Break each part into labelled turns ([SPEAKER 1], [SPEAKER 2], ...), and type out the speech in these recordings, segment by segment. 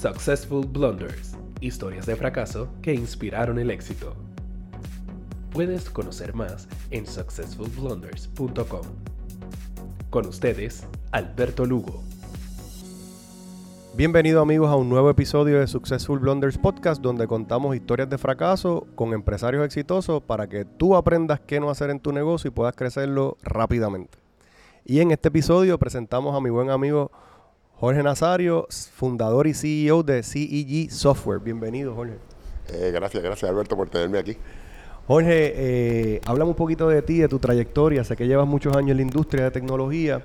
[SPEAKER 1] Successful Blunders, historias de fracaso que inspiraron el éxito. Puedes conocer más en successfulblunders.com. Con ustedes, Alberto Lugo.
[SPEAKER 2] Bienvenidos amigos a un nuevo episodio de Successful Blunders Podcast donde contamos historias de fracaso con empresarios exitosos para que tú aprendas qué no hacer en tu negocio y puedas crecerlo rápidamente. Y en este episodio presentamos a mi buen amigo Jorge Nazario, fundador y CEO de CEG Software. Bienvenido Jorge.
[SPEAKER 3] Eh, gracias, gracias Alberto por tenerme aquí.
[SPEAKER 2] Jorge, eh, háblame un poquito de ti, de tu trayectoria. Sé que llevas muchos años en la industria de tecnología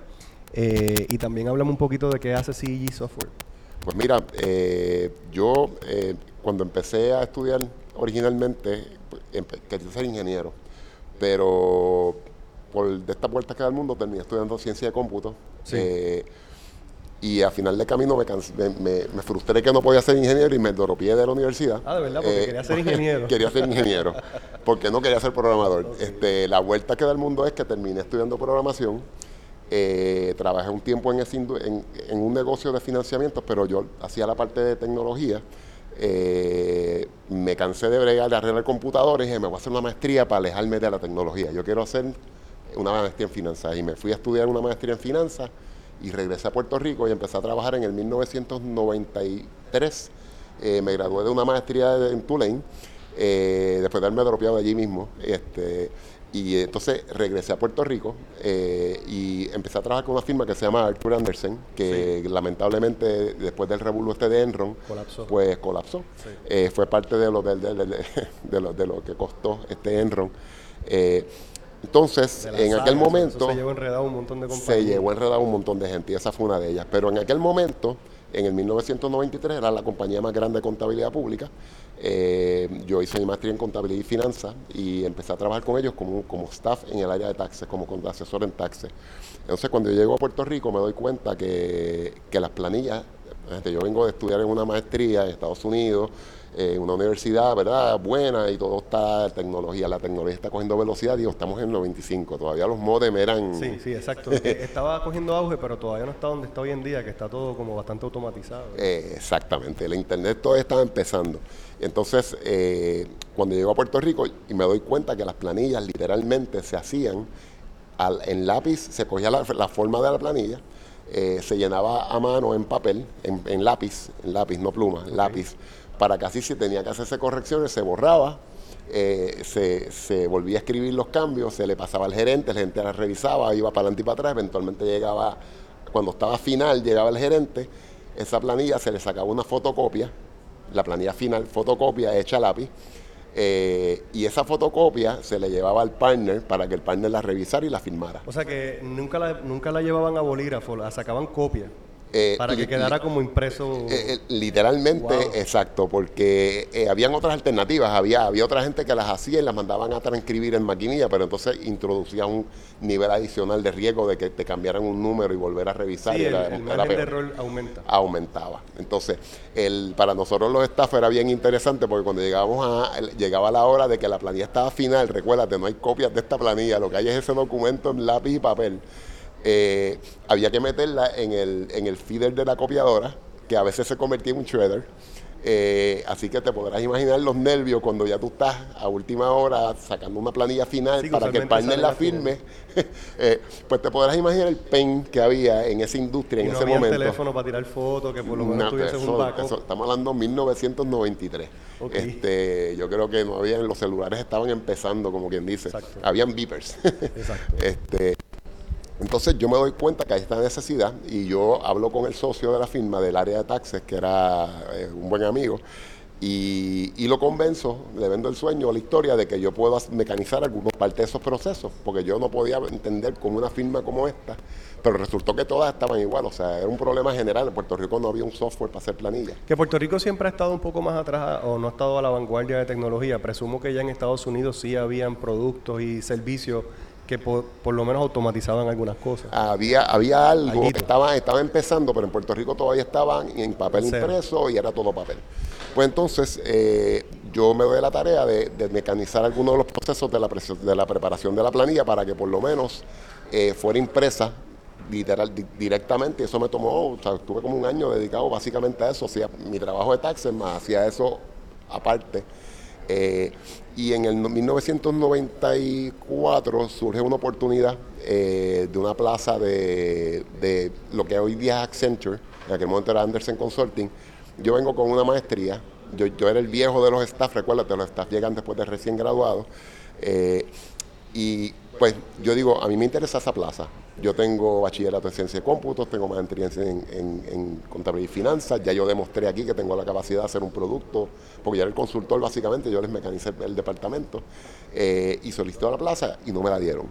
[SPEAKER 2] eh, y también háblame un poquito de qué hace CEG Software.
[SPEAKER 3] Pues mira, eh, yo cuando empecé a estudiar originalmente, pues, empe- quería ser ingeniero, pero por de esta vuelta que da el mundo terminé estudiando ciencia de cómputo.
[SPEAKER 2] Sí.
[SPEAKER 3] Eh, y a final de camino me, me, me- me frustré que no podía ser ingeniero y me dropié de la universidad.
[SPEAKER 2] Ah, de verdad, porque quería ser ingeniero.
[SPEAKER 3] quería ser ingeniero, porque no quería ser programador. Este, la vuelta que da el mundo es que terminé estudiando programación. Eh, trabajé un tiempo en, ese en, en un negocio de financiamiento, pero yo hacía la parte de tecnología. Eh, me cansé de bregar, de arreglar computadores y dije, me voy a hacer una maestría para alejarme de la tecnología. Yo quiero hacer una maestría en finanzas y me fui a estudiar una maestría en finanzas y regresé a Puerto Rico y empecé a trabajar en el 1993. Eh, me gradué de una maestría de- en Tulane, eh, después de haberme dropeado allí mismo. Este, y entonces regresé a Puerto Rico eh, y empecé a trabajar con una firma que se llama Arthur Andersen, que lamentablemente después del revuelo este de Enron,
[SPEAKER 2] Colapsó.
[SPEAKER 3] pues colapsó.
[SPEAKER 2] Sí.
[SPEAKER 3] Eh, fue parte de lo, del- del- de, lo, de lo que costó este Enron. Eh, entonces, en aquel momento
[SPEAKER 2] se llevó enredado un montón de compañías.
[SPEAKER 3] se llevó enredado un montón de gente y esa fue una de ellas. Pero en aquel momento, en el 1993, era la compañía más grande de contabilidad pública. Eh, yo hice mi maestría en contabilidad y finanzas y empecé a trabajar con ellos como, como staff en el área de taxes, como asesor en taxes. Entonces, cuando yo llego a Puerto Rico, me doy cuenta que, que las planillas, este, yo vengo de estudiar en una maestría en Estados Unidos, en una universidad, ¿verdad? Buena y todo está, tecnología, la tecnología está cogiendo velocidad, digo, estamos en el 95, todavía los modem eran...
[SPEAKER 2] Sí, sí, exacto. Eh, Estaba cogiendo auge, pero todavía no está donde está hoy en día, que está todo como bastante automatizado.
[SPEAKER 3] Eh, exactamente, el internet todavía estaba empezando. Entonces, eh, cuando llego a Puerto Rico y me doy cuenta que las planillas literalmente se hacían al- en lápiz, se cogía la, la forma de la planilla, eh, se llenaba a mano en papel, en, en lápiz, en lápiz, no pluma, lápiz, para que así si tenía que hacerse correcciones, se borraba, eh, se, se volvía a escribir los cambios, se le pasaba al gerente, el gerente la revisaba, iba para adelante y para atrás, eventualmente llegaba, cuando estaba final, llegaba el gerente, esa planilla se le sacaba una fotocopia, la planilla final, fotocopia hecha a lápiz, eh, y esa fotocopia se le llevaba al partner para que el partner la revisara y la firmara.
[SPEAKER 2] O sea que nunca la, nunca la llevaban a bolígrafo, la sacaban copia.
[SPEAKER 3] Eh,
[SPEAKER 2] para que quedara como impreso.
[SPEAKER 3] Eh, eh, literalmente,
[SPEAKER 2] Wow.
[SPEAKER 3] exacto, porque eh, habían otras alternativas, había, había otra gente que las hacía y las mandaban a transcribir en maquinilla, pero entonces introducía un nivel adicional de riesgo de que te cambiaran un número y volver a revisar.
[SPEAKER 2] sí,
[SPEAKER 3] y
[SPEAKER 2] el,
[SPEAKER 3] era-
[SPEAKER 2] el
[SPEAKER 3] era
[SPEAKER 2] margen de error aumenta.
[SPEAKER 3] aumentaba. Entonces, el, para nosotros los staff era bien interesante porque cuando llegábamos a, llegaba la hora de que la planilla estaba final, recuérdate, no hay copias de esta planilla, lo que hay es ese documento en lápiz y papel. Eh, había que meterla en el, en el feeder de la copiadora, que a veces se convertía en un shredder. Eh, así que te podrás imaginar los nervios cuando ya tú estás a última hora sacando una planilla final
[SPEAKER 2] Sí,
[SPEAKER 3] para que el partner la firme. Eh, pues te podrás imaginar el pain que había en esa industria
[SPEAKER 2] Y
[SPEAKER 3] en
[SPEAKER 2] no
[SPEAKER 3] ese
[SPEAKER 2] había
[SPEAKER 3] momento.
[SPEAKER 2] teléfono para tirar fotos, que por lo menos
[SPEAKER 3] No,
[SPEAKER 2] tuvieses
[SPEAKER 3] eso-
[SPEAKER 2] un backup.
[SPEAKER 3] eso- estamos hablando de 1993.
[SPEAKER 2] Ok.
[SPEAKER 3] Este, yo creo que no habían, los celulares estaban empezando, como quien dice.
[SPEAKER 2] Exacto.
[SPEAKER 3] Habían beepers.
[SPEAKER 2] Exacto.
[SPEAKER 3] este, entonces yo me doy cuenta que hay esta necesidad y yo hablo con el socio de la firma del área de taxes, que era eh, un buen amigo, y, y lo convenzo, le vendo el sueño, la historia de que yo puedo mecanizar algunos parte de esos procesos, porque yo no podía entender cómo una firma como esta, pero resultó que todas estaban igual, o sea, era un problema general. En Puerto Rico no había un software para hacer planillas.
[SPEAKER 2] Que Puerto Rico siempre ha estado un poco más atrás o no ha estado a la vanguardia de tecnología. Presumo que ya en Estados Unidos sí habían productos y servicios que por, por lo menos automatizaban algunas cosas.
[SPEAKER 3] Había, había algo
[SPEAKER 2] Alguito.
[SPEAKER 3] estaba, estaba empezando, pero en Puerto Rico todavía estaban en papel
[SPEAKER 2] Cero.
[SPEAKER 3] impreso y era todo papel. Pues entonces eh, yo me doy la tarea de, de mecanizar algunos de los procesos de la, de la preparación de la planilla para que por lo menos eh, fuera impresa literal, directamente, eso me tomó, o sea, estuve como un año dedicado básicamente a eso, hacía mi trabajo de taxes, más hacía eso aparte. Eh, y en el 1994 surge una oportunidad eh, de una plaza de, de, lo que hoy día es Accenture, en aquel momento era Anderson Consulting. Yo vengo con una maestría, yo, era el viejo de los staff, recuérdate, los staff llegan después de recién graduados. Eh, y pues yo digo, a mí me interesa esa plaza. Yo tengo bachillerato en ciencia de cómputos, tengo maestría en, en, contabilidad y finanzas. Ya yo demostré aquí que tengo la capacidad de hacer un producto, porque yo era el consultor básicamente, yo les mecanicé el departamento. Eh, y solicitó a la plaza y no me la dieron.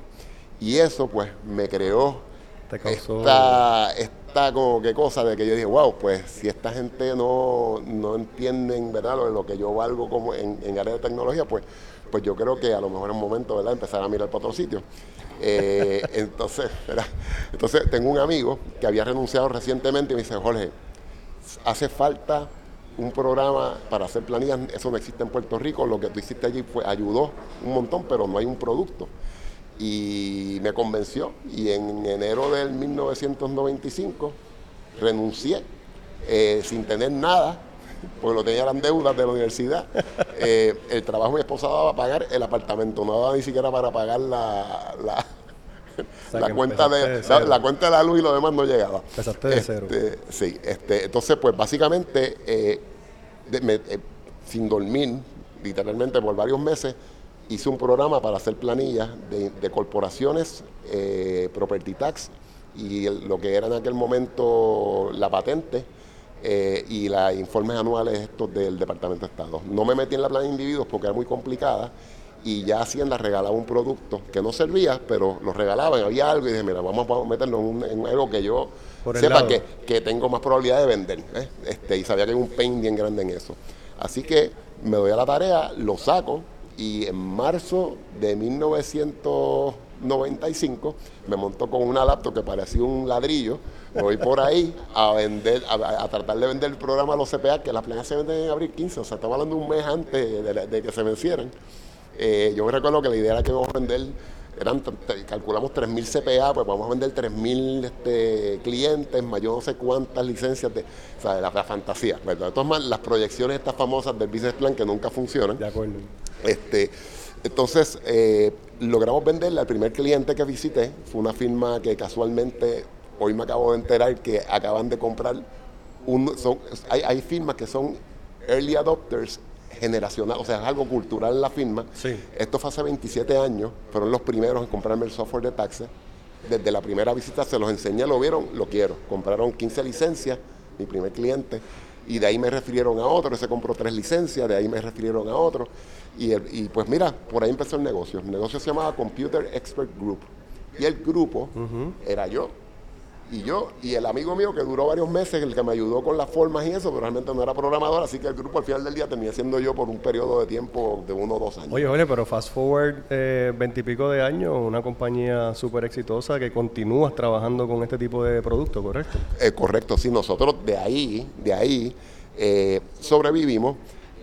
[SPEAKER 3] Y eso pues me creó esta, esta, como que cosa de que yo dije, wow, pues si esta gente no, no entienden ¿verdad? Lo, lo que yo valgo como en, en área de tecnología, pues pues yo creo que a lo mejor es un momento, ¿verdad?, empezar a mirar para otro sitio. Eh, entonces, entonces, tengo un amigo que había renunciado recientemente y me dice, Jorge, hace falta un programa para hacer planillas, eso no existe en Puerto Rico, lo que tú hiciste allí fue, ayudó un montón, pero no hay un producto. Y me convenció y en enero del 1995 renuncié eh, sin tener nada porque lo tenía eran deudas de la universidad. Eh, el trabajo de mi esposa daba para pagar el apartamento, no daba ni siquiera para pagar la, la, cuenta de, la, cuenta de la luz y lo demás no llegaba.
[SPEAKER 2] Empezaste de cero.
[SPEAKER 3] Este, sí, este, entonces pues básicamente eh, eh, sin dormir, literalmente por varios meses, hice un programa para hacer planillas de, de corporaciones, property tax y lo que era en aquel momento la patente eh, y los informes anuales estos del Departamento de Estado. No me metí en la plan de individuos porque era muy complicada y ya Hacienda regalaba un producto que no servía, pero lo regalaban, había algo y dije, mira, vamos a meterlo en, algo que yo sepa que, que, tengo más probabilidad de vender. ¿eh? Este, y sabía que hay un pain bien grande en eso. Así que me doy a la tarea, lo saco y en marzo de 1995 me montó con una laptop que parecía un ladrillo voy por ahí a vender, a, tratar de vender el programa a los CPA, que las planes se venden en abril 15, o sea, estamos hablando un mes antes de, que se vencieran. Eh, yo me recuerdo que la idea era que vamos a vender, eran, calculamos 3.000 CPA, pues vamos a vender 3.000 este, clientes, más yo no sé cuántas licencias de, o sea, de la, fantasía. ¿verdad? Todas las proyecciones estas famosas del business plan que nunca funcionan.
[SPEAKER 2] De acuerdo.
[SPEAKER 3] Este, entonces, eh, logramos venderle al primer cliente que visité, fue una firma que casualmente Hoy me acabo de enterar que acaban de comprar, un, son, hay, firmas que son early adopters generacional, o sea, es algo cultural en la firma. Esto fue hace 27 años, fueron los primeros en comprarme el software de taxes. Desde la primera visita se los enseñé, lo vieron, lo quiero. Compraron 15 licencias, mi primer cliente, y de ahí me refirieron a otro, se compró tres licencias, de ahí me refirieron a otro. Y, y pues mira, por ahí empezó el negocio. El negocio se llamaba Computer Expert Group. Y el grupo era yo, y yo y el amigo mío que duró varios meses, el que me ayudó con las formas y eso, pero realmente no era programador, así que el grupo al final del día terminé siendo yo por un periodo de tiempo de uno o dos años.
[SPEAKER 2] Oye, oye, pero fast forward eh, veintipico de años, una compañía súper exitosa que continúas trabajando con este tipo de producto, ¿correcto?
[SPEAKER 3] Eh, correcto, sí, nosotros de ahí, de ahí eh, sobrevivimos.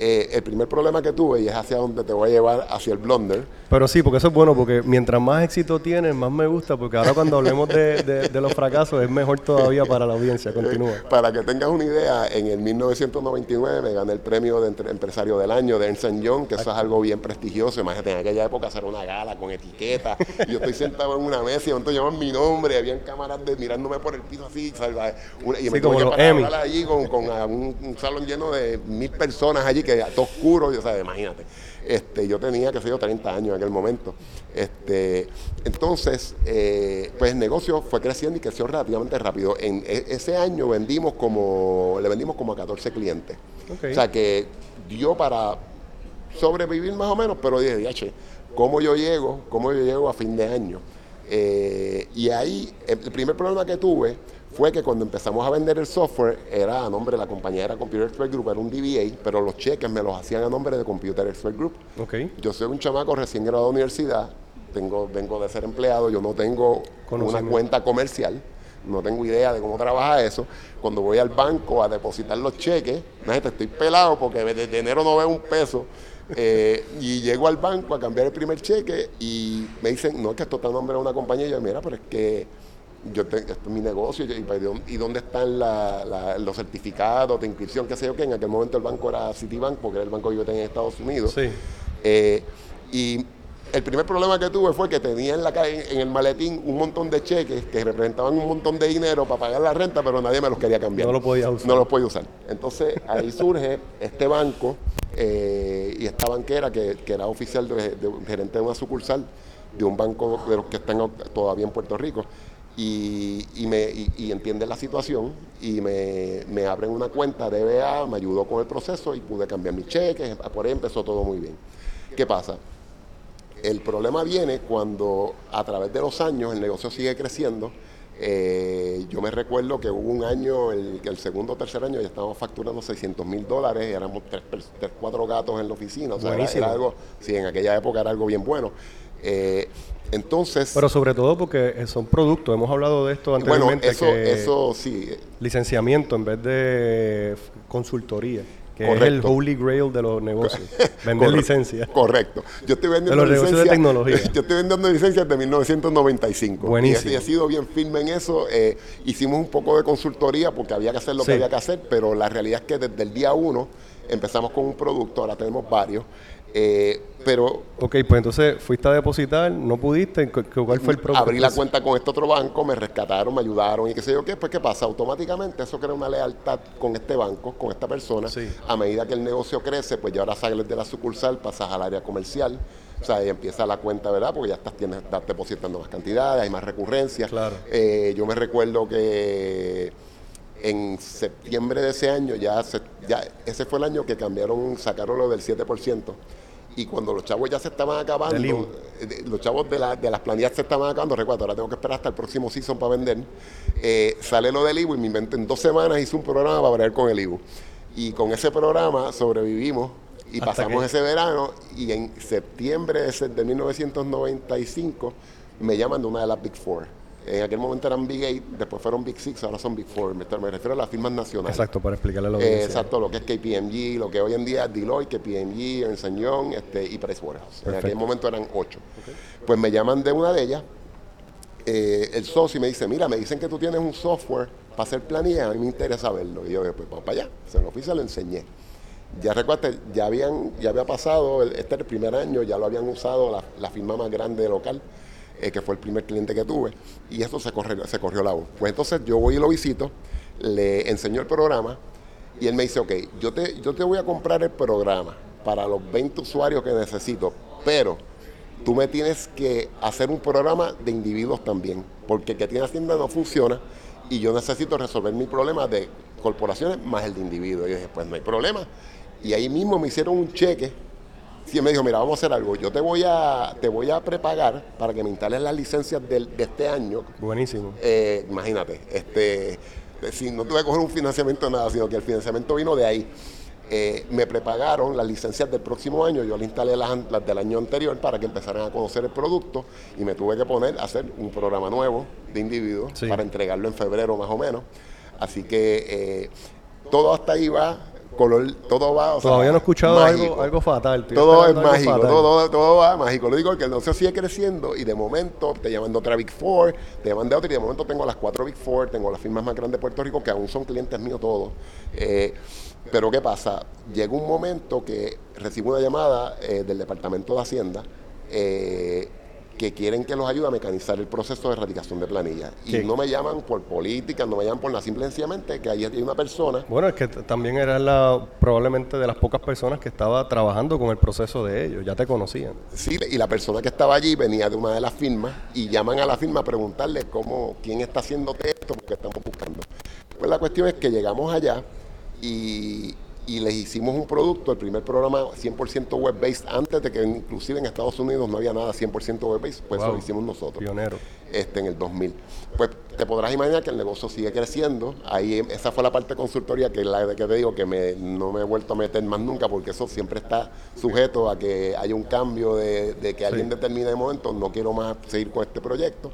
[SPEAKER 3] Eh, el primer problema que tuve, y es hacia donde te voy a llevar, hacia el blunder.
[SPEAKER 2] Pero sí, porque eso es bueno, porque mientras más éxito tienes, más me gusta, porque ahora cuando hablemos de, los fracasos es mejor todavía para la audiencia. Continúa.
[SPEAKER 3] Para que tengas una idea, en el 1999 me gané el premio de empresario del año de Ernst Young, que eso es algo bien prestigioso. Imagínate, en aquella época hacer una gala con etiqueta. yo estoy sentado en una mesa y entonces llaman mi nombre, habían cámaras de, mirándome por el piso así, y me
[SPEAKER 2] como
[SPEAKER 3] los allí con, con un, un salón lleno de mil personas allí que todo oscuro, o sea, imagínate. Este, yo tenía, que sé yo, 30 años aquel momento. Este, entonces, eh, pues el negocio fue creciendo y creció relativamente rápido. En e, ese año vendimos como, le vendimos como a 14 clientes. O sea que dio para sobrevivir más o menos, pero dije, che, ¿cómo yo llego? ¿Cómo yo llego a fin de año? Eh, y ahí, el primer problema que tuve fue que cuando empezamos a vender el software, era a nombre de la compañía, era Computer Expert Group, era un DBA, pero los cheques me los hacían a nombre de Computer Expert Group.
[SPEAKER 2] Okay.
[SPEAKER 3] Yo soy un chamaco recién graduado de universidad, tengo, vengo de ser empleado, yo no tengo una cuenta comercial, no tengo idea de cómo trabaja eso. Cuando voy al banco a depositar los cheques, imagínate, estoy pelado porque de enero no veo un peso. Eh, y llego al banco a cambiar el primer cheque y me dicen, no, es que esto está a nombre de una compañía. Y yo, mira, pero es que yo te- esto es mi negocio y, y dónde- están la- la- los certificados de inscripción, qué sé yo, que en aquel momento el banco era Citibank, porque era el banco que yo tenía en Estados Unidos.
[SPEAKER 2] Sí.
[SPEAKER 3] Eh, y el primer problema que tuve fue que tenía en, la, en el maletín un montón de cheques que representaban un montón de dinero para pagar la renta, pero nadie me los quería cambiar.
[SPEAKER 2] No lo podía usar.
[SPEAKER 3] No los podía usar. Entonces ahí surge este banco eh, y esta banquera que, que era oficial de, gerente de una sucursal de un banco de los que están todavía en Puerto Rico. Y, y me, y, y entiende la situación y me, me abren una cuenta de BA, me ayudó con el proceso y pude cambiar mis cheques, por ahí empezó todo muy bien. ¿Qué pasa? El problema viene cuando a través de los años el negocio sigue creciendo. Eh, yo me recuerdo que hubo un año, el, el segundo o tercer año, ya estábamos facturando 600 mil dólares, y éramos tres, tres, cuatro gatos en la oficina. O sea, era,
[SPEAKER 2] Buenísimo.
[SPEAKER 3] era algo, sí, en aquella época era algo bien bueno. Eh, entonces,
[SPEAKER 2] Pero sobre todo porque eh, son productos, hemos hablado de esto
[SPEAKER 3] bueno,
[SPEAKER 2] anteriormente,
[SPEAKER 3] eso,
[SPEAKER 2] que
[SPEAKER 3] eso sí,
[SPEAKER 2] licenciamiento en vez de consultoría, que es el
[SPEAKER 3] Correcto.
[SPEAKER 2] holy grail de los negocios, vender
[SPEAKER 3] Correcto.
[SPEAKER 2] licencias.
[SPEAKER 3] Correcto. Yo estoy vendiendo
[SPEAKER 2] De los negocios de
[SPEAKER 3] licencias-
[SPEAKER 2] tecnología.
[SPEAKER 3] Yo estoy vendiendo licencias de 1995.
[SPEAKER 2] Buenísimo.
[SPEAKER 3] Y he, he sido bien firme en eso. Eh, hicimos un poco de consultoría porque había que hacer lo
[SPEAKER 2] Sí.
[SPEAKER 3] que había que hacer, pero la realidad es que desde el día uno empezamos con un producto, ahora tenemos varios. Eh, pero
[SPEAKER 2] Ok, pues entonces fuiste a depositar, no pudiste, ¿cu- cu- ¿cuál fue el problema?
[SPEAKER 3] abrí la cuenta con este otro banco, me rescataron, me ayudaron y qué sé yo qué. Pues, ¿qué pasa? Automáticamente eso crea una lealtad con este banco, con esta persona.
[SPEAKER 2] Sí.
[SPEAKER 3] A medida que el negocio crece, pues ya ahora sales de la sucursal, pasas al área comercial. O sea, ahí empieza la cuenta, ¿verdad? Porque ya estás, tienes, estás depositando más cantidades, hay más recurrencias.
[SPEAKER 2] Claro.
[SPEAKER 3] Eh, yo me recuerdo que en septiembre de ese año, ya, se- ya ese fue el año que cambiaron, sacaron lo del 7%. Y cuando los chavos ya se estaban acabando, eh, los chavos de, la- de las planillas se estaban acabando, recuerdo, ahora tengo que esperar hasta el próximo season para vender, eh, sale lo del IVU y me inventé en dos semanas, hice un programa para ver con el IVU. Y con ese programa sobrevivimos y pasamos ese verano y en septiembre de, de 1995 me llaman de una de las Big Four. En aquel momento eran Big Eight, después fueron Big Six, ahora son Big Four. Me, refiero a las firmas nacionales.
[SPEAKER 2] Exacto, para explicarle a la
[SPEAKER 3] Eh, exacto, lo que es KPMG, lo que hoy en día es Deloitte, KPMG, Ernst Young este, y Pricewaterhouse. En aquel momento eran ocho. Pues me llaman de una de ellas, eh, el socio y me dice, mira, me dicen que tú tienes un software para hacer planillas, a mí me interesa verlo. Y yo, pues vamos para allá. Se lo fui se lo enseñé. Ya recuerda, ya habían, ya había pasado, el- este era el primer año, ya lo habían usado la, la firma más grande local, eh, que fue el primer cliente que tuve, y eso se corrió, se corrió la voz. Pues entonces yo voy y lo visito, le enseño el programa, y él me dice, ok, yo te, yo te voy a comprar el programa para los 20 usuarios que necesito, pero tú me tienes que hacer un programa de individuos también, porque el que tiene Hacienda no funciona y yo necesito resolver mi problema de corporaciones más el de individuos. Y yo dije, pues no hay problema. Y ahí mismo me hicieron un cheque. Y él me dijo, mira, vamos a hacer algo. Yo te voy a, te voy a prepagar para que me instales las licencias del- de este año
[SPEAKER 2] Buenísimo.
[SPEAKER 3] eh, imagínate, este, si no tuve que coger un financiamiento de nada, sino que el financiamiento vino de ahí. Eh, me prepagaron las licencias del próximo año, yo le instalé las, las del año anterior para que empezaran a conocer el producto y me tuve que poner a hacer un programa nuevo de individuos
[SPEAKER 2] Sí.
[SPEAKER 3] para entregarlo en febrero más o menos. Así que eh, todo hasta ahí va, color, todo va. o sea,
[SPEAKER 2] Todavía no he escuchado algo, algo fatal. estoy
[SPEAKER 3] Todo es mágico, todo, todo va mágico. Lo digo que el negocio sigue creciendo y de momento te llaman de otra Big Four, te llaman de otra y de momento tengo las cuatro Big Four, tengo las firmas más grandes de Puerto Rico que aún son clientes míos todos. Eh, pero ¿qué pasa? Llega un momento que recibo una llamada eh, del Departamento de Hacienda eh, que quieren que los ayude a mecanizar el proceso de erradicación de planillas. Y no me llaman por política, no me llaman por nada, simple y sencillamente que ahí hay una persona
[SPEAKER 2] Bueno, es que también eras la, probablemente de las pocas personas que estaba trabajando con el proceso de ellos, ya te conocían.
[SPEAKER 3] Sí, y la persona que estaba allí venía de una de las firmas y llaman a la firma a preguntarle cómo, quién está haciendo esto, porque estamos buscando. Pues la cuestión es que llegamos allá y, y les hicimos un producto, el primer programa 100% web-based, antes de que inclusive en Estados Unidos no había nada 100% web-based, pues eso lo hicimos nosotros
[SPEAKER 2] Pionero.
[SPEAKER 3] este, en el 2000. Pues te podrás imaginar que el negocio sigue creciendo. Ahí esa fue la parte de consultoría que la que te digo que me, no me he vuelto a meter más nunca porque eso siempre está sujeto a que haya un cambio de, de que alguien determine de momento no quiero más seguir con este proyecto.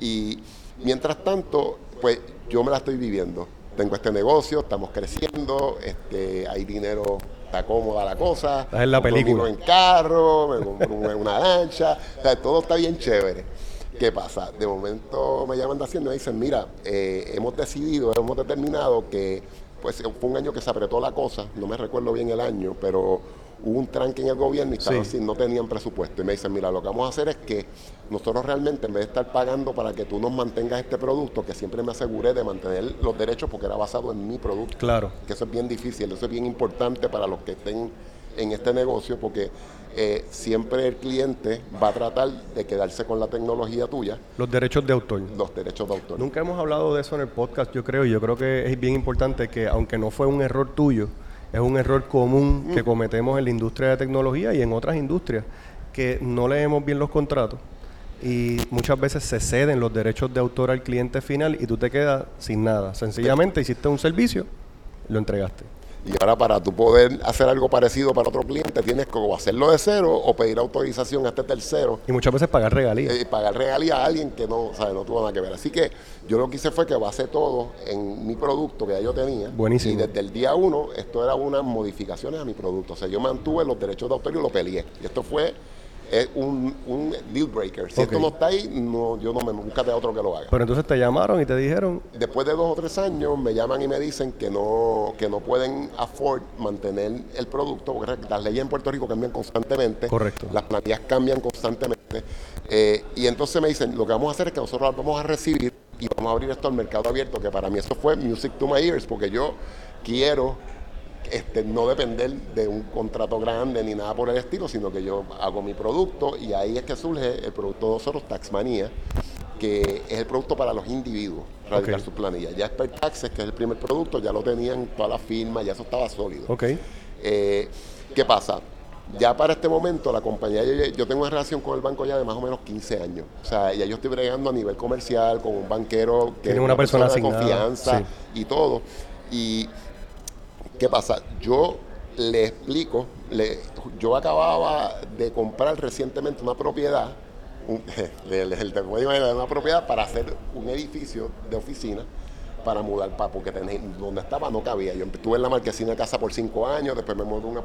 [SPEAKER 3] Y mientras tanto, pues yo me la estoy viviendo. Tengo este negocio, estamos creciendo, este, hay dinero, está cómoda la cosa.
[SPEAKER 2] Estás en la película.
[SPEAKER 3] en carro, me compro una, una lancha, o sea, todo está bien chévere. ¿Qué pasa? De momento me llaman de Hacienda y me dicen, mira, eh, hemos decidido, hemos determinado que, pues fue un año que se apretó la cosa, no me recuerdo bien el año, pero hubo un tranque en el gobierno y estaban
[SPEAKER 2] Sí.
[SPEAKER 3] así, no tenían presupuesto. Y me dicen, mira, lo que vamos a hacer es que nosotros realmente, en vez de estar pagando para que tú nos mantengas este producto, que siempre me aseguré de mantener los derechos porque era basado en mi producto,
[SPEAKER 2] Claro.
[SPEAKER 3] que eso es bien difícil, eso es bien importante para los que estén en este negocio, porque eh, siempre el cliente va a tratar de quedarse con la tecnología tuya,
[SPEAKER 2] Los derechos de autor.
[SPEAKER 3] los derechos de autor.
[SPEAKER 2] Nunca hemos hablado de eso en el podcast, yo creo, y yo creo que es bien importante que, aunque no fue un error tuyo, es un error común que cometemos en la industria de tecnología y en otras industrias, que no leemos bien los contratos y muchas veces se ceden los derechos de autor al cliente final y tú te quedas sin nada. Sencillamente hiciste un servicio, lo entregaste.
[SPEAKER 3] Y ahora para tú poder hacer algo parecido para otro cliente, tienes que o hacerlo de cero o pedir autorización a este tercero
[SPEAKER 2] Y muchas veces pagar regalías.
[SPEAKER 3] y pagar regalía a alguien que no, sabe, no tuvo nada que ver. Así que yo lo que hice fue que basé todo en mi producto que ya yo tenía.
[SPEAKER 2] Buenísimo.
[SPEAKER 3] Y desde el día uno, esto era unas modificaciones a mi producto. O sea, yo mantuve los derechos de autor y lo peleé. Y esto fue eh, un, un deal breaker. Si
[SPEAKER 2] Ok.
[SPEAKER 3] esto no está ahí, no, yo no me a otro que lo haga.
[SPEAKER 2] Pero entonces te llamaron y te dijeron,
[SPEAKER 3] Después de dos o tres años me llaman y me dicen que no, que no pueden afford mantener el producto, porque las leyes en Puerto Rico cambian constantemente.
[SPEAKER 2] Correcto.
[SPEAKER 3] Las planillas cambian constantemente. eh, y entonces me dicen, lo que vamos a hacer es que nosotros las vamos a recibir y vamos a abrir esto al mercado abierto, que para mí eso fue music to my ears, porque yo quiero este, no depender de un contrato grande ni nada por el estilo, sino que yo hago mi producto y ahí es que surge el producto de nosotros, Taxmanía, que es el producto para los individuos, radicar
[SPEAKER 2] Ok.
[SPEAKER 3] su planilla. Ya Expert Taxes, que es el primer producto, ya lo tenían todas las firmas, ya eso estaba sólido. Eh, ¿Qué pasa? Ya para este momento la compañía, yo, yo tengo una relación con el banco ya de más o menos 15 años. O sea, ya yo estoy bregando a nivel comercial con un banquero que
[SPEAKER 2] Tiene una persona
[SPEAKER 3] de
[SPEAKER 2] asignada,
[SPEAKER 3] confianza
[SPEAKER 2] sí.
[SPEAKER 3] y todo. Y ¿qué pasa? Yo le explico, le- yo acababa de comprar recientemente una propiedad, un- una propiedad para hacer un edificio de oficina para mudar para porque tenés- donde estaba no cabía. Yo estuve en la marquesina de casa por cinco años, después me mudé a una,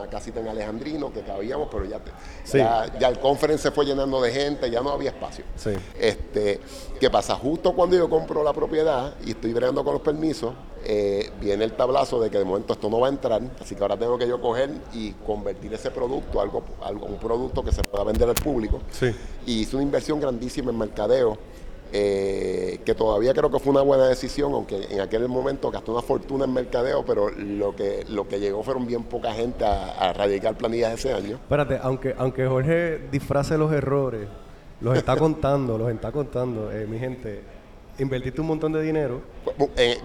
[SPEAKER 3] una casita en Alejandrino que cabíamos, pero ya, te-
[SPEAKER 2] Sí.
[SPEAKER 3] ya, ya el conference se fue llenando de gente, ya no había espacio.
[SPEAKER 2] sí.
[SPEAKER 3] Este, ¿Qué pasa? Justo cuando yo compro la propiedad y estoy bregando con los permisos, eh, viene el tablazo de que de momento esto no va a entrar, así que ahora tengo que yo coger y convertir ese producto a algo, algo un producto que se pueda vender al público.
[SPEAKER 2] Sí.
[SPEAKER 3] Y hice una inversión grandísima en mercadeo, eh, que todavía creo que fue una buena decisión, aunque en aquel momento gasté una fortuna en mercadeo, pero lo que, lo que llegó fueron bien poca gente a, a radicar planillas ese año.
[SPEAKER 2] Espérate, aunque, aunque Jorge disfrace los errores, los está contando, los está contando, eh, mi gente. Invertiste un montón de dinero.
[SPEAKER 3] Eh,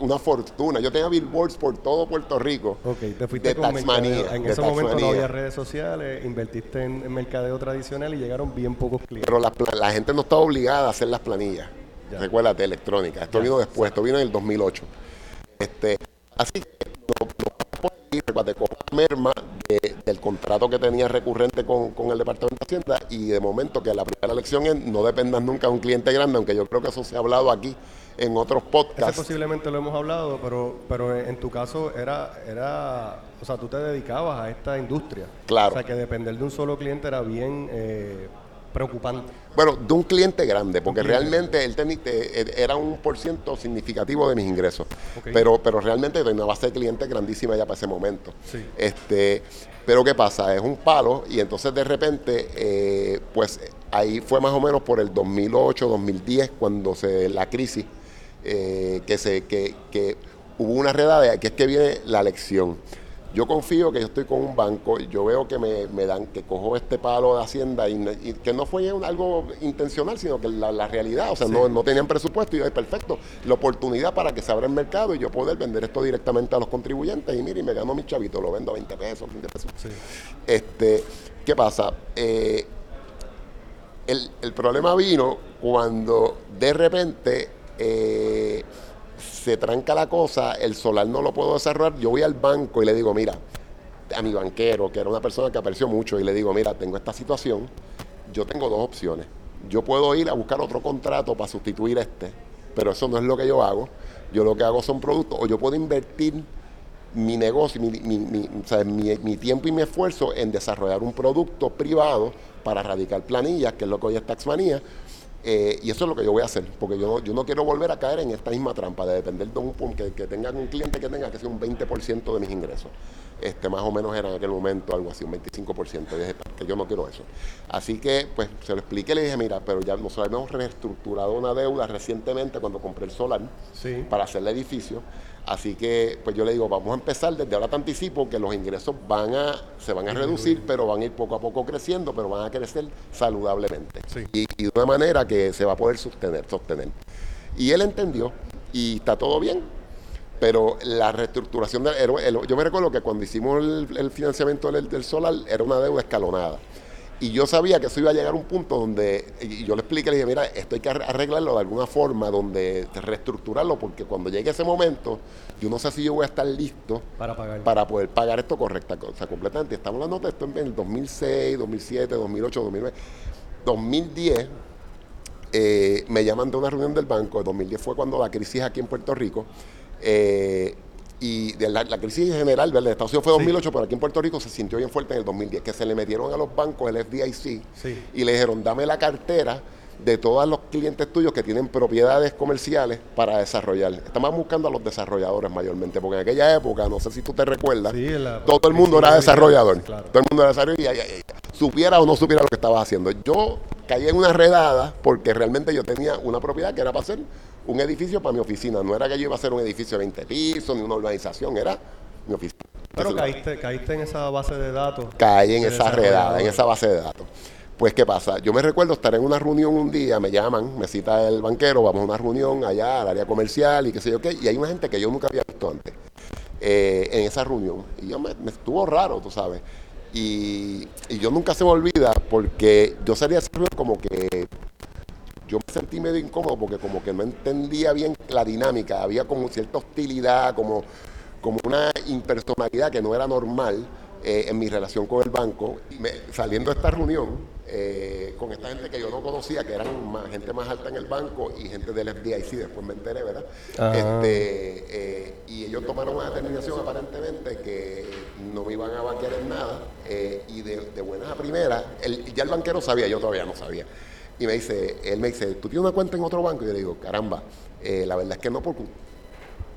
[SPEAKER 3] una fortuna. Yo tenía billboards por todo Puerto Rico.
[SPEAKER 2] Ok, te fuiste
[SPEAKER 3] de
[SPEAKER 2] con
[SPEAKER 3] Taxmanía,
[SPEAKER 2] mercadeo. En
[SPEAKER 3] de
[SPEAKER 2] ese momento no había redes sociales, invertiste en, en mercadeo tradicional y llegaron bien pocos clientes.
[SPEAKER 3] Pero la, la gente no está obligada a hacer las planillas. Recuérdate, electrónica. Esto
[SPEAKER 2] Ya,
[SPEAKER 3] vino después, esto vino en el 2008. Este, así que recuérdate, con una merma de- del contrato que tenía recurrente con, con el Departamento de Hacienda y de momento que la primera elección es no dependas nunca de un cliente grande, aunque yo creo que eso se ha hablado aquí en otros
[SPEAKER 2] Ese
[SPEAKER 3] podcasts.
[SPEAKER 2] posiblemente lo hemos hablado, pero, pero en, en tu caso era, era, o sea, tú te dedicabas a esta industria.
[SPEAKER 3] Claro.
[SPEAKER 2] O sea, que depender de un solo cliente era bien eh, preocupante.
[SPEAKER 3] Bueno, de un cliente grande, porque
[SPEAKER 2] cliente
[SPEAKER 3] realmente él teni- eh, era un por ciento significativo de mis ingresos. Pero, pero realmente tenía una base de clientes grandísima ya para ese momento.
[SPEAKER 2] Sí.
[SPEAKER 3] Este, pero ¿qué pasa? Es un palo y entonces de repente, eh, pues ahí fue más o menos por el 2008, 2010, cuando se la crisis, eh, que, se, que, que hubo una redada, que es que viene la elección. Yo confío que yo estoy con un banco, y yo veo que me, me dan, que cojo este palo de Hacienda y, que no fue un- algo intencional, sino que la, la realidad, o sea, no, no tenían presupuesto y yo, "Ay, perfecto, la oportunidad para que se abra el mercado y yo poder vender esto directamente a los contribuyentes y mire, y me gano mi chavito, lo vendo a 20 pesos, 20 pesos. Este, ¿Qué pasa? Eh, el, el problema vino cuando de repente eh, se tranca la cosa, el solar no lo puedo desarrollar, yo voy al banco y le digo, mira, a mi banquero, que era una persona que apreció mucho, y le digo, mira, tengo esta situación, yo tengo dos opciones. Yo puedo ir a buscar otro contrato para sustituir este, pero eso no es lo que yo hago. Yo lo que hago son productos, o yo puedo invertir mi negocio, mi, mi- mi- o sea, mi tiempo y mi esfuerzo en desarrollar un producto privado para radicar planillas, que es lo que hoy es Taxmanía. Eh, y eso es lo que yo voy a hacer, porque yo no, yo no quiero volver a caer en esta misma trampa de depender de un que, que tengan un cliente que tenga que ser un 20% de mis ingresos. Este, más o menos era en aquel momento algo así, un 25%. Y dije, que yo no quiero eso. Así que, pues, se lo expliqué, le dije, mira, pero ya nosotros hemos reestructurado una deuda recientemente cuando compré el solar
[SPEAKER 2] Sí.
[SPEAKER 3] para hacer el edificio. Así que, pues yo le digo, vamos a empezar desde ahora te anticipo que los ingresos van a, se van a reducir, pero van a ir poco a poco creciendo, pero van a crecer saludablemente.
[SPEAKER 2] Sí.
[SPEAKER 3] Y, y de una manera que se va a poder sostener, sostener. Y él entendió y está todo bien. Pero la reestructuración, de, era- el- yo me recuerdo que cuando hicimos el, el financiamiento del, del solar era una deuda escalonada. Y yo sabía que eso iba a llegar a un punto donde, y yo le expliqué, le dije, mira, esto hay que arre- arreglarlo de alguna forma, donde reestructurarlo, porque cuando llegue ese momento, yo no sé si yo voy a estar listo
[SPEAKER 2] Para pagar.
[SPEAKER 3] para poder pagar esto correcta, o sea, completamente. Estamos hablando de esto en el 2006, 2007, 2008, 2009. 2010, eh, me llaman de una reunión del banco. 2010 fue cuando la crisis aquí en Puerto Rico. Eh, y de la, la crisis general, ¿verdad? Estados Unidos fue 2008, pero aquí en Puerto Rico se sintió bien fuerte en el 2010, que se le metieron a los bancos el FDIC
[SPEAKER 2] Sí.
[SPEAKER 3] y le dijeron, dame la cartera de todos los clientes tuyos que tienen propiedades comerciales para desarrollar. Estamos buscando a los desarrolladores mayormente, porque en aquella época, no sé si tú te recuerdas,
[SPEAKER 2] Sí, en la-
[SPEAKER 3] todo el mundo era desarrollador.
[SPEAKER 2] claro.
[SPEAKER 3] Todo el mundo era desarrollador y, y- y- supiera o no supiera lo que estaba haciendo. Yo caí en una redada porque realmente yo tenía una propiedad que era para hacer un edificio para mi oficina. No era que yo iba a hacer un edificio de 20 pisos ni una urbanización, era mi oficina.
[SPEAKER 2] Pero caíste, caíste en esa base de datos.
[SPEAKER 3] caí en esa redada, en esa base de datos. Pues, ¿qué pasa? Yo me recuerdo estar en una reunión un día, me llaman, me cita el banquero, vamos a una reunión allá al área comercial y qué sé yo qué, y hay una gente que yo nunca había visto antes eh, en esa reunión. Y yo me, me estuvo raro, tú sabes. Y, y yo nunca se me olvida porque yo salí reunión como que yo me sentí medio incómodo porque como que no entendía bien la dinámica, había como cierta hostilidad, como, como una impersonalidad que no era normal eh, en mi relación con el banco. Me- saliendo de esta reunión eh, con esta gente que yo no conocía, que eran más, gente más alta en el banco y gente del FDIC, después me enteré, ¿verdad? Este, eh, y ellos tomaron una determinación aparentemente que no me iban a banquear en nada y de, de buenas a primeras, el- ya el banquero sabía, yo todavía no sabía. Y me dice, él me dice, ¿tú tienes una cuenta en otro banco? Y yo le digo, caramba, eh, la verdad es que no, porque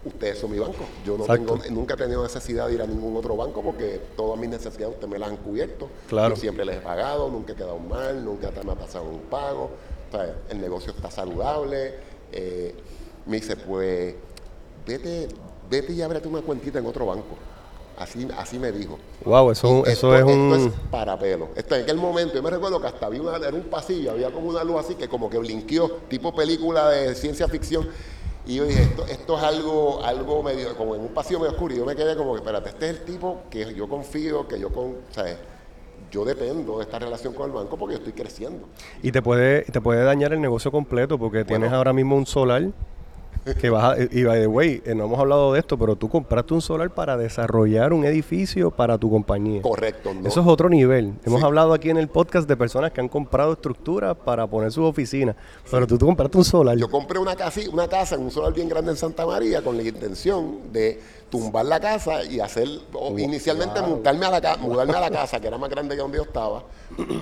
[SPEAKER 3] ustedes son mi banco. Yo no
[SPEAKER 2] Exacto.
[SPEAKER 3] tengo, nunca he tenido necesidad de ir a ningún otro banco porque todas mis necesidades ustedes me las han cubierto.
[SPEAKER 2] Claro.
[SPEAKER 3] Yo siempre les he pagado, nunca he quedado mal, nunca me ha pasado un pago. O sea, el negocio está saludable. Eh, me dice, pues, vete, vete y ábrete una cuentita en otro banco. Así, así me dijo.
[SPEAKER 2] Wow, eso, es un...
[SPEAKER 3] Esto es para pelo. Esto, en aquel momento, yo me recuerdo que hasta había una, era un pasillo, había como una luz así que como que blinqueó, tipo película de ciencia ficción. Y yo dije, esto, esto es algo, algo medio, como en un pasillo medio oscuro. Y yo me quedé como que, espérate, este es el tipo que yo confío, que yo con, ¿sabes? Yo dependo de esta relación con el banco porque yo estoy creciendo.
[SPEAKER 2] Y te puede, te puede dañar el negocio completo porque tienes ahora mismo un solar que vas a, y by the way, eh, no hemos hablado de esto, pero tú compraste un solar para desarrollar un edificio para tu compañía.
[SPEAKER 3] Correcto, ¿no?
[SPEAKER 2] Eso es otro nivel. Hemos
[SPEAKER 3] Sí.
[SPEAKER 2] hablado aquí en el podcast de personas que han comprado estructuras para poner sus oficinas, pero tú, tú compraste un solar.
[SPEAKER 3] Yo compré una casa, una casa en un solar bien grande en Santa María con la intención de tumbar la casa y hacer, o inicialmente mudarme, a la, mudarme a la casa, que era más grande que donde yo estaba,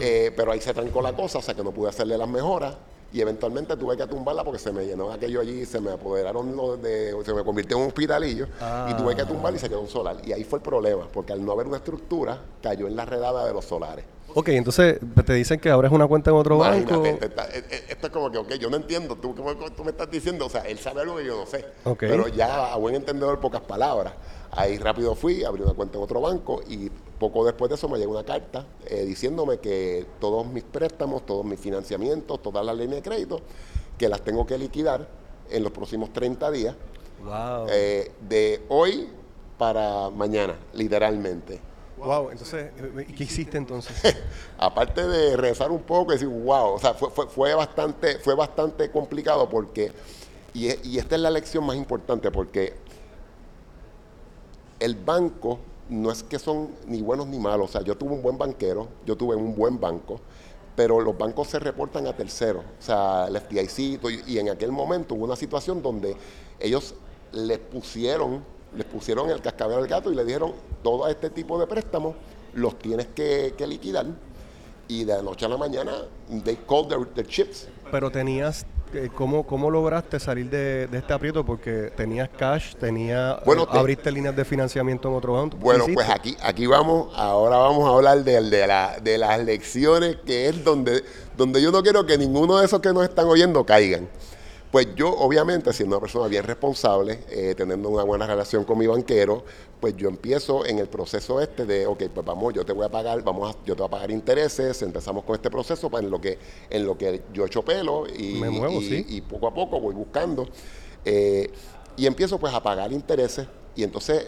[SPEAKER 3] eh, pero ahí se trancó la cosa, o sea que no pude hacerle las mejoras y eventualmente tuve que tumbarla porque se me llenó aquello allí, se me apoderaron los de, se me convirtió en un hospitalillo y tuve que tumbarla y se quedó un solar. Y ahí fue el problema, porque al no haber una estructura, cayó en la redada de los solares.
[SPEAKER 2] Ok, entonces te dicen que abres una cuenta en otro banco.
[SPEAKER 3] Imagínate, esta- e- e- esto es como que, ok, yo no entiendo, tú, ¿cómo- cómo tú me estás diciendo, o sea, él sabe algo que yo no sé, pero ya a buen entendedor, pocas palabras. Ahí rápido fui, abrí una cuenta en otro banco y poco después de eso me llegó una carta eh, diciéndome que todos mis préstamos, todos mis financiamientos, todas las líneas de crédito, que las tengo que liquidar en los próximos 30 días,
[SPEAKER 2] Wow.
[SPEAKER 3] eh, de hoy para mañana, literalmente.
[SPEAKER 2] wow, entonces, ¿y qué hiciste entonces?
[SPEAKER 3] aparte de rezar un poco y decir, wow, o sea, fue, fue, fue bastante, fue bastante complicado porque, y, y esta es la lección más importante, porque el banco no es que son ni buenos ni malos, o sea, yo tuve un buen banquero, yo tuve un buen banco, pero los bancos se reportan a terceros, o sea, el FDIC, y, en aquel momento hubo una situación donde ellos les pusieron les pusieron el cascabel al gato y le dijeron, todo este tipo de préstamos los tienes que, que liquidar. Y de la noche a la mañana, they called their, their chips.
[SPEAKER 2] Pero tenías, ¿cómo, ¿cómo lograste salir de, de este aprieto? Porque tenías cash, tenía,
[SPEAKER 3] Bueno,
[SPEAKER 2] eh,
[SPEAKER 3] te-
[SPEAKER 2] abriste líneas de financiamiento en otro banco. ¿Qué
[SPEAKER 3] Bueno, pues aquí, aquí vamos, ahora vamos a hablar de, de, la- de las lecciones, que es donde, donde yo no quiero que ninguno de esos que nos están oyendo caigan. Pues yo, obviamente, siendo una persona bien responsable, eh, teniendo una buena relación con mi banquero, pues yo empiezo en el proceso este de, ok, pues vamos, yo te voy a pagar, vamos a- yo te voy a pagar intereses, empezamos con este proceso pues, en lo que, en lo que yo echo pelo y,
[SPEAKER 2] Me muevo,
[SPEAKER 3] y-
[SPEAKER 2] sí.
[SPEAKER 3] y poco a poco voy buscando. eh, y empiezo pues a pagar intereses y entonces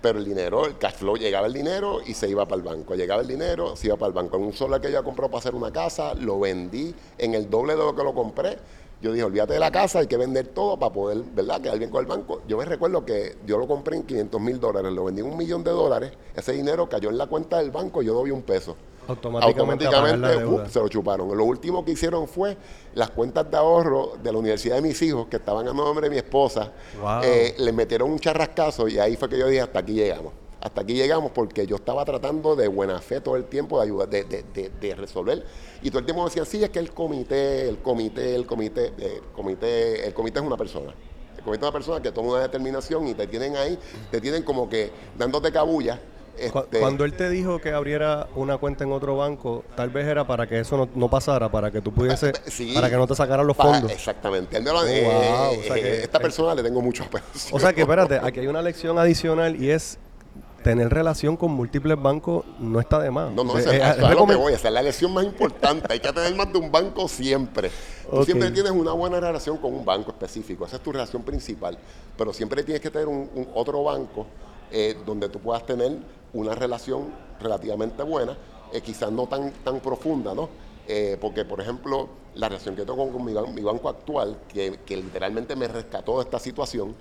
[SPEAKER 3] pero el dinero, el cash flow, llegaba el dinero y se iba para el banco. Llegaba el dinero, se iba para el banco. En un solar que yo compré para hacer una casa, lo vendí en el doble de lo que lo compré. Yo dije, olvídate de la casa, hay que vender todo para poder, ¿verdad?, quedar bien con el banco. Yo me recuerdo que yo lo compré en 500 mil dólares, lo vendí en un millón de dólares. Ese dinero cayó en la cuenta del banco, yo vi un peso.
[SPEAKER 2] Automáticamente
[SPEAKER 3] Automáticamente. ¡up! se lo chuparon. Lo último que hicieron fue las cuentas de ahorro de la universidad de mis hijos, que estaban a nombre de mi esposa,
[SPEAKER 2] Wow.
[SPEAKER 3] eh, le metieron un charrascazo y ahí fue que yo dije, hasta aquí llegamos. Hasta aquí llegamos porque yo estaba tratando de buena fe todo el tiempo de ayudar, de, de- de- de resolver. Y todo el tiempo me decían, sí, es que el comité, el comité, el comité, eh, el comité, el comité es una persona. El comité es una persona que toma una determinación y te tienen ahí, te tienen como que dándote cabulla. Este,
[SPEAKER 2] Cuando él te dijo que abriera una cuenta en otro banco, tal vez era para que eso no, no pasara, para que tú pudiese,
[SPEAKER 3] Sí.
[SPEAKER 2] para que no te sacaran los fondos.
[SPEAKER 3] Exactamente. Él me lo-
[SPEAKER 2] Oh,
[SPEAKER 3] eh,
[SPEAKER 2] wow, o sea
[SPEAKER 3] eh,
[SPEAKER 2] que-
[SPEAKER 3] esta persona le tengo mucho aprecio.
[SPEAKER 2] O sea que, espérate, aquí hay una lección adicional y es tener relación con múltiples bancos no está de más.
[SPEAKER 3] No, no,
[SPEAKER 2] Eh,
[SPEAKER 3] esa,
[SPEAKER 2] eh,
[SPEAKER 3] esa es a lo que voy, esa es la lección más importante. Hay que tener más de un banco siempre. Tú siempre tienes una buena relación con un banco específico, esa es tu relación principal, pero siempre tienes que tener un, un otro banco eh, donde tú puedas tener una relación relativamente buena, eh, quizás no tan, tan profunda, ¿no? Eh, porque, por ejemplo, la relación que tengo con mi, mi banco actual, que, que literalmente me rescató de esta situación,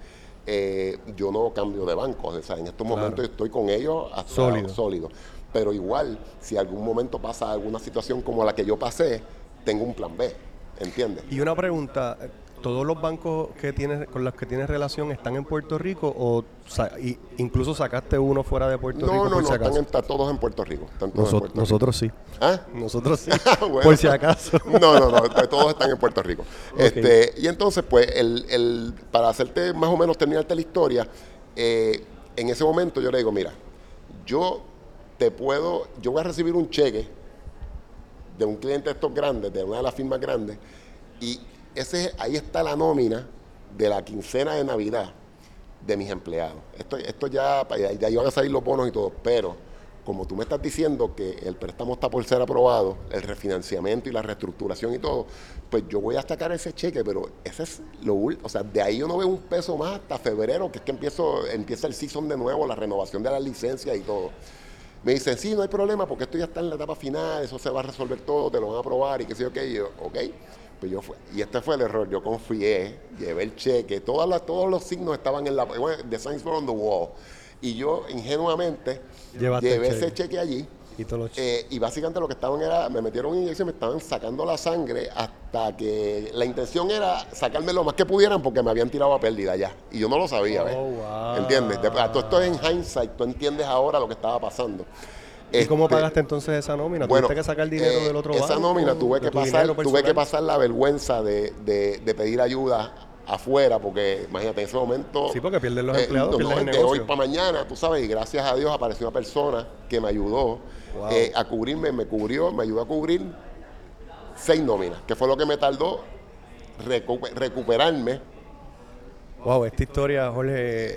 [SPEAKER 3] eh, yo no cambio de banco. O sea, en estos
[SPEAKER 2] Claro.
[SPEAKER 3] momentos estoy con ellos hasta
[SPEAKER 2] Sólido.
[SPEAKER 3] sólido. Pero igual, si algún momento pasa alguna situación como la que yo pasé, tengo un plan B, ¿entiendes?
[SPEAKER 2] Y una pregunta, ¿todos los bancos que tienes con los que tienes relación están en Puerto Rico o sa- y incluso sacaste uno fuera de Puerto Rico
[SPEAKER 3] No, no,
[SPEAKER 2] por
[SPEAKER 3] no,
[SPEAKER 2] si
[SPEAKER 3] están, en- están todos en Puerto Rico. Están todos en Puerto Rico.
[SPEAKER 2] nosotros sí.
[SPEAKER 3] ¿Ah?
[SPEAKER 2] Nosotros sí.
[SPEAKER 3] Bueno.
[SPEAKER 2] por si acaso.
[SPEAKER 3] No, no, no, to- todos están en Puerto Rico. Este, y entonces, pues, el, el- para hacerte más o menos terminarte la historia, eh, en ese momento yo le digo, mira, yo te puedo, yo voy a recibir un cheque de un cliente de estos grandes, de una de las firmas grandes, y ese, ahí está la nómina de la quincena de Navidad de mis empleados. Esto, esto ya, ahí van a salir los bonos y todo, pero como tú me estás diciendo que el préstamo está por ser aprobado, el refinanciamiento y la reestructuración y todo, pues yo voy a sacar ese cheque, pero ese es lo último, o sea, de ahí yo no veo un peso más hasta febrero, que es que empiezo, empieza el season de nuevo, la renovación de las licencias y todo. Me dicen, sí, no hay problema, porque esto ya está en la etapa final, eso se va a resolver todo, te lo van a aprobar y qué sé yo qué, y yo, ok. Pues yo fue, y este fue el error, yo confié, llevé el cheque, todas las, todos los signos estaban en la, the signs were on the wall. Y yo ingenuamente
[SPEAKER 2] Llevaste
[SPEAKER 3] llevé ese
[SPEAKER 2] cheque.
[SPEAKER 3] allí.
[SPEAKER 2] Y todos los ch-
[SPEAKER 3] eh, y básicamente lo que estaban era, me metieron en inyección, me estaban sacando la sangre hasta que la intención era sacarme lo más que pudieran porque me habían tirado a pérdida ya. Y yo no lo sabía, ¿ves?
[SPEAKER 2] Oh, wow.
[SPEAKER 3] ¿Entiendes? De- todo esto es en hindsight, tú entiendes ahora lo que estaba pasando.
[SPEAKER 2] ¿Y cómo
[SPEAKER 3] Este,
[SPEAKER 2] pagaste entonces esa nómina?
[SPEAKER 3] bueno,
[SPEAKER 2] ¿Tuviste que sacar dinero
[SPEAKER 3] eh,
[SPEAKER 2] del otro
[SPEAKER 3] esa
[SPEAKER 2] banco?
[SPEAKER 3] nómina tuve
[SPEAKER 2] ¿De
[SPEAKER 3] que pasar, tuve que pasar la vergüenza de, de- de pedir ayuda afuera, porque imagínate, en ese momento...
[SPEAKER 2] Sí, porque pierden los
[SPEAKER 3] eh,
[SPEAKER 2] empleados,
[SPEAKER 3] no,
[SPEAKER 2] pierden
[SPEAKER 3] no,
[SPEAKER 2] el
[SPEAKER 3] de
[SPEAKER 2] negocio.
[SPEAKER 3] hoy para mañana, tú sabes, y gracias a Dios apareció una persona que me ayudó
[SPEAKER 2] Wow.
[SPEAKER 3] eh, a cubrirme, me cubrió, me ayudó a cubrir seis nóminas, que fue lo que me tardó recu- recuperarme
[SPEAKER 2] Wow, esta historia, Jorge,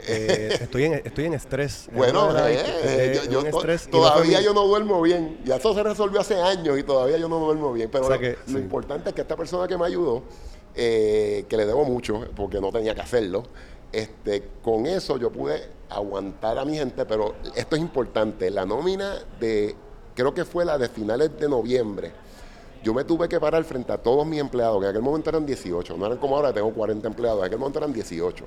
[SPEAKER 2] eh, estoy, en, estoy en estrés. Es
[SPEAKER 3] Bueno, eh, eh,
[SPEAKER 2] eh,
[SPEAKER 3] yo- to-
[SPEAKER 2] no
[SPEAKER 3] todavía yo no duermo bien. Ya eso se resolvió hace años y todavía yo no duermo bien. Pero
[SPEAKER 2] O sea
[SPEAKER 3] lo,
[SPEAKER 2] que,
[SPEAKER 3] lo
[SPEAKER 2] sí.
[SPEAKER 3] importante es que esta persona que me ayudó, eh, que le debo mucho porque no tenía que hacerlo, este, con eso yo pude aguantar a mi gente, pero esto es importante. La nómina de, creo que fue la de finales de noviembre. Yo me tuve que parar frente a todos mis empleados, que en aquel momento eran 18, no eran como ahora, tengo 40 empleados, en aquel momento eran 18.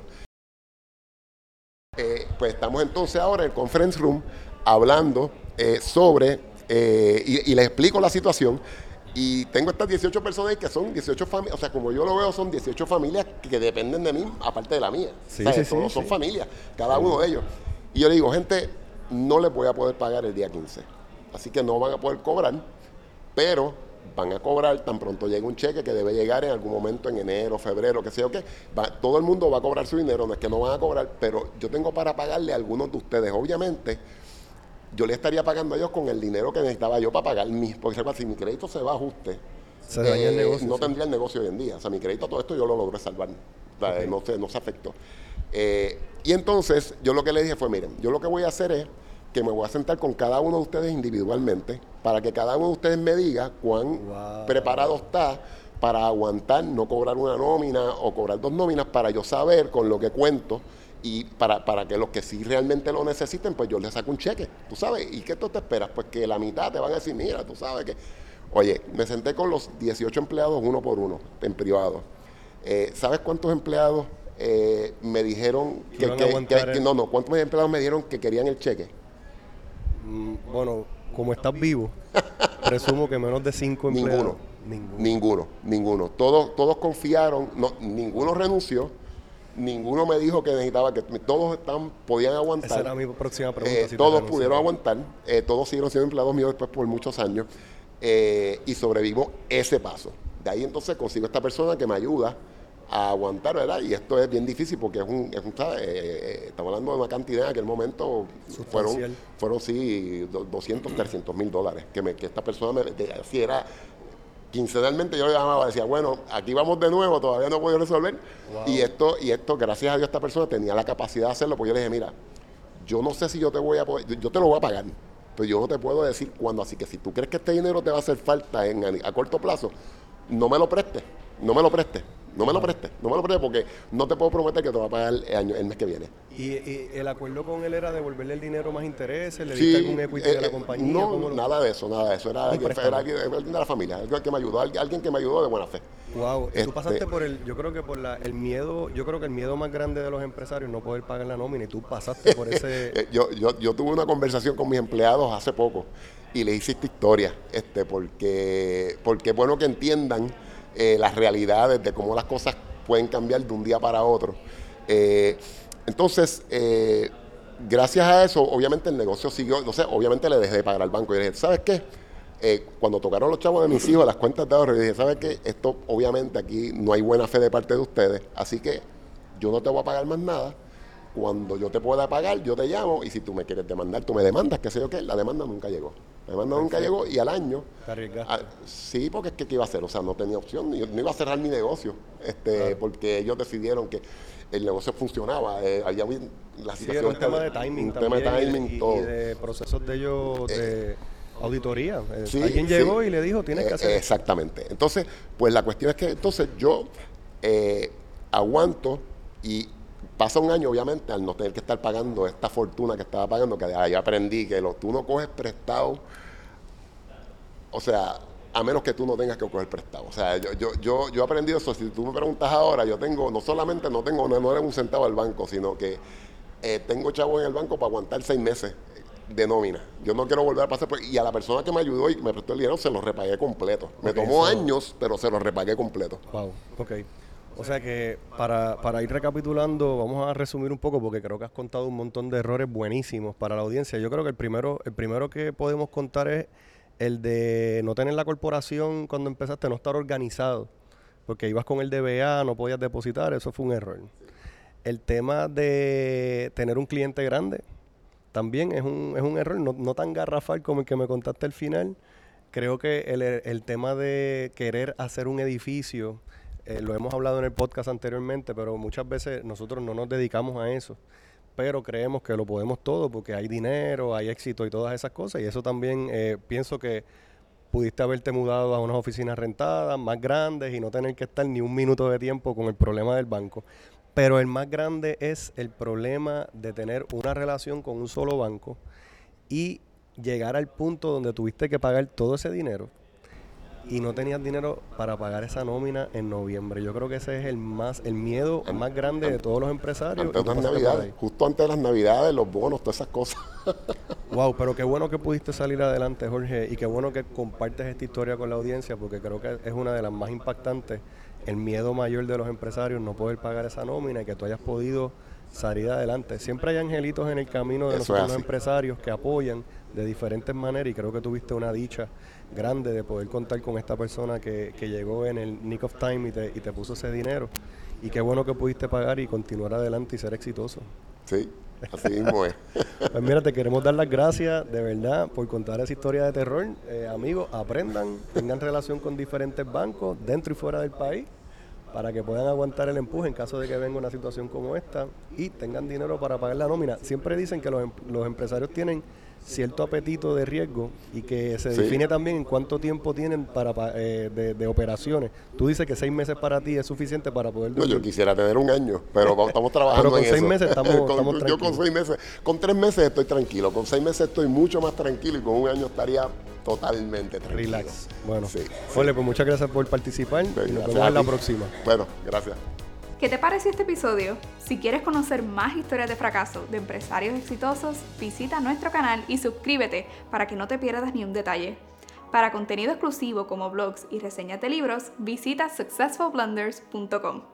[SPEAKER 3] Eh, pues estamos entonces ahora en el conference room hablando eh, sobre, eh, y, y les explico la situación, Y tengo estas 18 personas que son 18 familias, o sea, como yo lo veo, son 18 familias que dependen de mí, aparte de la mía.
[SPEAKER 2] Sí,
[SPEAKER 3] ¿Sabes?
[SPEAKER 2] sí,
[SPEAKER 3] Todos
[SPEAKER 2] sí,
[SPEAKER 3] son familias, cada uno de ellos. Y yo le digo, gente, no les voy a poder pagar el día 15. Así que no van a poder cobrar, pero van a cobrar tan pronto llegue un cheque que debe llegar en algún momento en enero, febrero, qué sé yo qué. Va- todo el mundo va a cobrar su dinero, no es que no van a cobrar, pero yo tengo para pagarle a algunos de ustedes. Obviamente, yo le estaría pagando a ellos con el dinero que necesitaba yo para pagar mis. Porque si mi crédito se va a ajuste,
[SPEAKER 2] Se daña el
[SPEAKER 3] eh,
[SPEAKER 2] negocio,
[SPEAKER 3] no
[SPEAKER 2] sí.
[SPEAKER 3] tendría el negocio hoy en día. O sea, mi crédito, todo esto yo lo logré salvar. O sea, no, se, no se afectó. Eh, y entonces, yo lo que le dije fue, miren, yo lo que voy a hacer es que me voy a sentar con cada uno de ustedes individualmente para que cada uno de ustedes me diga cuán
[SPEAKER 2] Wow.
[SPEAKER 3] preparado está para aguantar, no cobrar una nómina o cobrar dos nóminas para yo saber con lo que cuento y para, para que los que sí realmente lo necesiten, pues yo les saco un cheque, tú sabes, ¿y qué tú te esperas? Pues que la mitad te van a decir, mira, tú sabes que... Oye, me senté con los 18 empleados uno por uno, en privado. Eh, ¿Sabes cuántos empleados eh, me dijeron
[SPEAKER 2] Que
[SPEAKER 3] no, no, cuántos empleados me dijeron que querían el cheque?
[SPEAKER 2] Mm, Bueno, como estás vivo, presumo que menos de cinco empleados.
[SPEAKER 3] Ninguno.
[SPEAKER 2] Ninguno.
[SPEAKER 3] Ninguno, ninguno. Todos, todos confiaron, no, ninguno renunció, ninguno me dijo que necesitaba que todos están, podían aguantar.
[SPEAKER 2] Esa era mi próxima pregunta.
[SPEAKER 3] Eh,
[SPEAKER 2] si te
[SPEAKER 3] todos pudieron aguantar, eh, todos siguieron siendo empleados míos después por muchos años eh, y sobrevivo ese paso. De ahí entonces consigo esta persona que me ayuda a aguantar, ¿verdad? Y esto es bien difícil porque es un, es un ¿sabes? Eh, eh, estamos hablando de una cantidad en aquel momento, fueron, fueron sí, do- 200, 300 mil dólares, que, me, que esta persona me de- así era quincenalmente yo le llamaba, decía, bueno, aquí vamos de nuevo, todavía no puedo resolver. Y esto, y esto, gracias a Dios, esta persona tenía la capacidad de hacerlo, porque yo le dije, mira, yo no sé si yo te voy a poder, yo- te lo voy a pagar, pero yo no te puedo decir cuándo. Así que si tú crees que este dinero te va a hacer falta en, a corto plazo, no me lo prestes, no me lo prestes, no me lo prestes, no me lo prestes, porque no te puedo prometer que te va a pagar el, año, el mes que viene.
[SPEAKER 2] ¿Y, y el acuerdo con él era devolverle el dinero más intereses? ¿Le
[SPEAKER 3] Sí,
[SPEAKER 2] diste algún equity
[SPEAKER 3] eh,
[SPEAKER 2] de la
[SPEAKER 3] eh,
[SPEAKER 2] compañía?
[SPEAKER 3] No,
[SPEAKER 2] ¿Cómo lo-
[SPEAKER 3] nada de eso, nada de eso. Era, alguien,
[SPEAKER 2] préstamo.
[SPEAKER 3] era alguien- era alguien de la familia, alguien que me ayudó, alguien que me ayudó de buena fe.
[SPEAKER 2] Wow,
[SPEAKER 3] Este-
[SPEAKER 2] tú pasaste por el, yo creo que por la, el miedo, yo creo que el miedo más grande de los empresarios no poder pagar la nómina y tú pasaste por ese,
[SPEAKER 3] Eh, yo, yo, yo tuve una conversación con mis empleados hace poco y le hice esta historia, este, porque, porque es bueno que entiendan eh, las realidades de cómo las cosas pueden cambiar de un día para otro. Eh, entonces, eh, gracias a eso, obviamente el negocio siguió, sé, obviamente le dejé de pagar al banco y le dije, ¿sabes qué? Cuando tocaron los chavos de mis hijos las cuentas de ahorro, dije, ¿sabes qué? Esto obviamente aquí no hay buena fe de parte de ustedes, así que yo no te voy a pagar más nada. Cuando yo te pueda pagar, yo te llamo y si tú me quieres demandar, tú me demandas, qué sé yo qué. La demanda nunca llegó. La demanda nunca llegó y al año...
[SPEAKER 2] Arriesgaste.
[SPEAKER 3] ah, sí, porque es que ¿qué iba a hacer? O sea, no tenía opción. Yo no iba a cerrar mi negocio este, porque ellos decidieron que el negocio funcionaba. eh, había la
[SPEAKER 2] Sí,
[SPEAKER 3] situación
[SPEAKER 2] un tema
[SPEAKER 3] de-
[SPEAKER 2] timing
[SPEAKER 3] Un tema de
[SPEAKER 2] también,
[SPEAKER 3] timing,
[SPEAKER 2] y,
[SPEAKER 3] todo.
[SPEAKER 2] y de procesos de ellos de auditoría. Eh,
[SPEAKER 3] Sí,
[SPEAKER 2] Alguien
[SPEAKER 3] sí.
[SPEAKER 2] llegó y le dijo, tienes que
[SPEAKER 3] Eh,
[SPEAKER 2] hacer esto".
[SPEAKER 3] Exactamente. Entonces, pues la cuestión es que entonces yo eh, aguanto y pasa un año, obviamente, al no tener que estar pagando esta fortuna que estaba pagando, que ahí aprendí que lo, tú no coges prestado, o sea, a menos que tú no tengas que coger prestado. O sea, yo, yo, yo, yo he aprendido eso. Si tú me preguntas ahora, yo tengo, no solamente no tengo, no, no era un centavo al banco, sino que eh, tengo chavos en el banco para aguantar seis meses de nómina. Yo no quiero volver a pasar por... Y a la persona que me ayudó y me prestó el dinero se lo repagué completo. Me tomó años, pero se lo repagué completo.
[SPEAKER 2] Wow, ok. O sea que para, para ir recapitulando, vamos a resumir un poco porque creo que has contado un montón de errores buenísimos para la audiencia. Yo creo que el primero, el primero que podemos contar es el de no tener la corporación cuando empezaste, no estar organizado. Porque ibas con el DBA, no podías depositar, eso fue un error. El tema de tener un cliente grande también es un, es un error, no, no tan garrafal como el que me contaste al final. Creo que el, el tema de querer hacer un edificio, eh, lo hemos hablado en el podcast anteriormente, pero muchas veces nosotros no nos dedicamos a eso. Pero creemos que lo podemos todo porque hay dinero, hay éxito y todas esas cosas. Y eso también eh, pienso que pudiste haberte mudado a unas oficinas rentadas, más grandes y no tener que estar ni un minuto de tiempo con el problema del banco. Pero el más grande es el problema de tener una relación con un solo banco y llegar al punto donde tuviste que pagar todo ese dinero y no tenías dinero para pagar esa nómina en noviembre. Yo creo que ese es el más el miedo más grande de todos los empresarios.
[SPEAKER 3] Antes de las navidades, justo antes de las navidades, los bonos, todas esas cosas.
[SPEAKER 2] wow, pero qué bueno que pudiste salir adelante, Jorge, y qué bueno que compartes esta historia con la audiencia, porque creo que es una de las más impactantes. El miedo mayor de los empresarios no poder pagar esa nómina y que tú hayas podido salir adelante. Siempre hay angelitos en el camino de nosotros los empresarios que apoyan de diferentes maneras y creo que tuviste una dicha grande de poder contar con esta persona que, que llegó en el nick of time y te, y te puso ese dinero. Y qué bueno que pudiste pagar y continuar adelante y ser exitoso.
[SPEAKER 3] Sí, así mismo es.
[SPEAKER 2] pues mira, te queremos dar las gracias de verdad por contar esa historia de terror. Eh, amigos, aprendan, tengan relación con diferentes bancos dentro y fuera del país para que puedan aguantar el empuje en caso de que venga una situación como esta y tengan dinero para pagar la nómina. Siempre dicen que los, em, los empresarios tienen cierto apetito de riesgo y que se define también en cuánto tiempo tienen para eh, de, operaciones. Tú dices que seis meses para ti es suficiente para poder...
[SPEAKER 3] No, yo quisiera tener un año, pero estamos trabajando
[SPEAKER 2] pero con seis meses estamos,
[SPEAKER 3] con, Yo con seis meses, con tres meses estoy tranquilo, con seis meses estoy mucho más tranquilo y con un año estaría totalmente tranquilo.
[SPEAKER 2] Relax. Bueno, sí, pues muchas gracias por participar y nos vemos en la próxima.
[SPEAKER 3] Bueno, gracias.
[SPEAKER 4] ¿Qué te pareció este episodio? Si quieres conocer más historias de fracaso de empresarios exitosos, visita nuestro canal y suscríbete para que no te pierdas ni un detalle. Para contenido exclusivo como blogs y reseñas de libros, visita successfulblunders.com.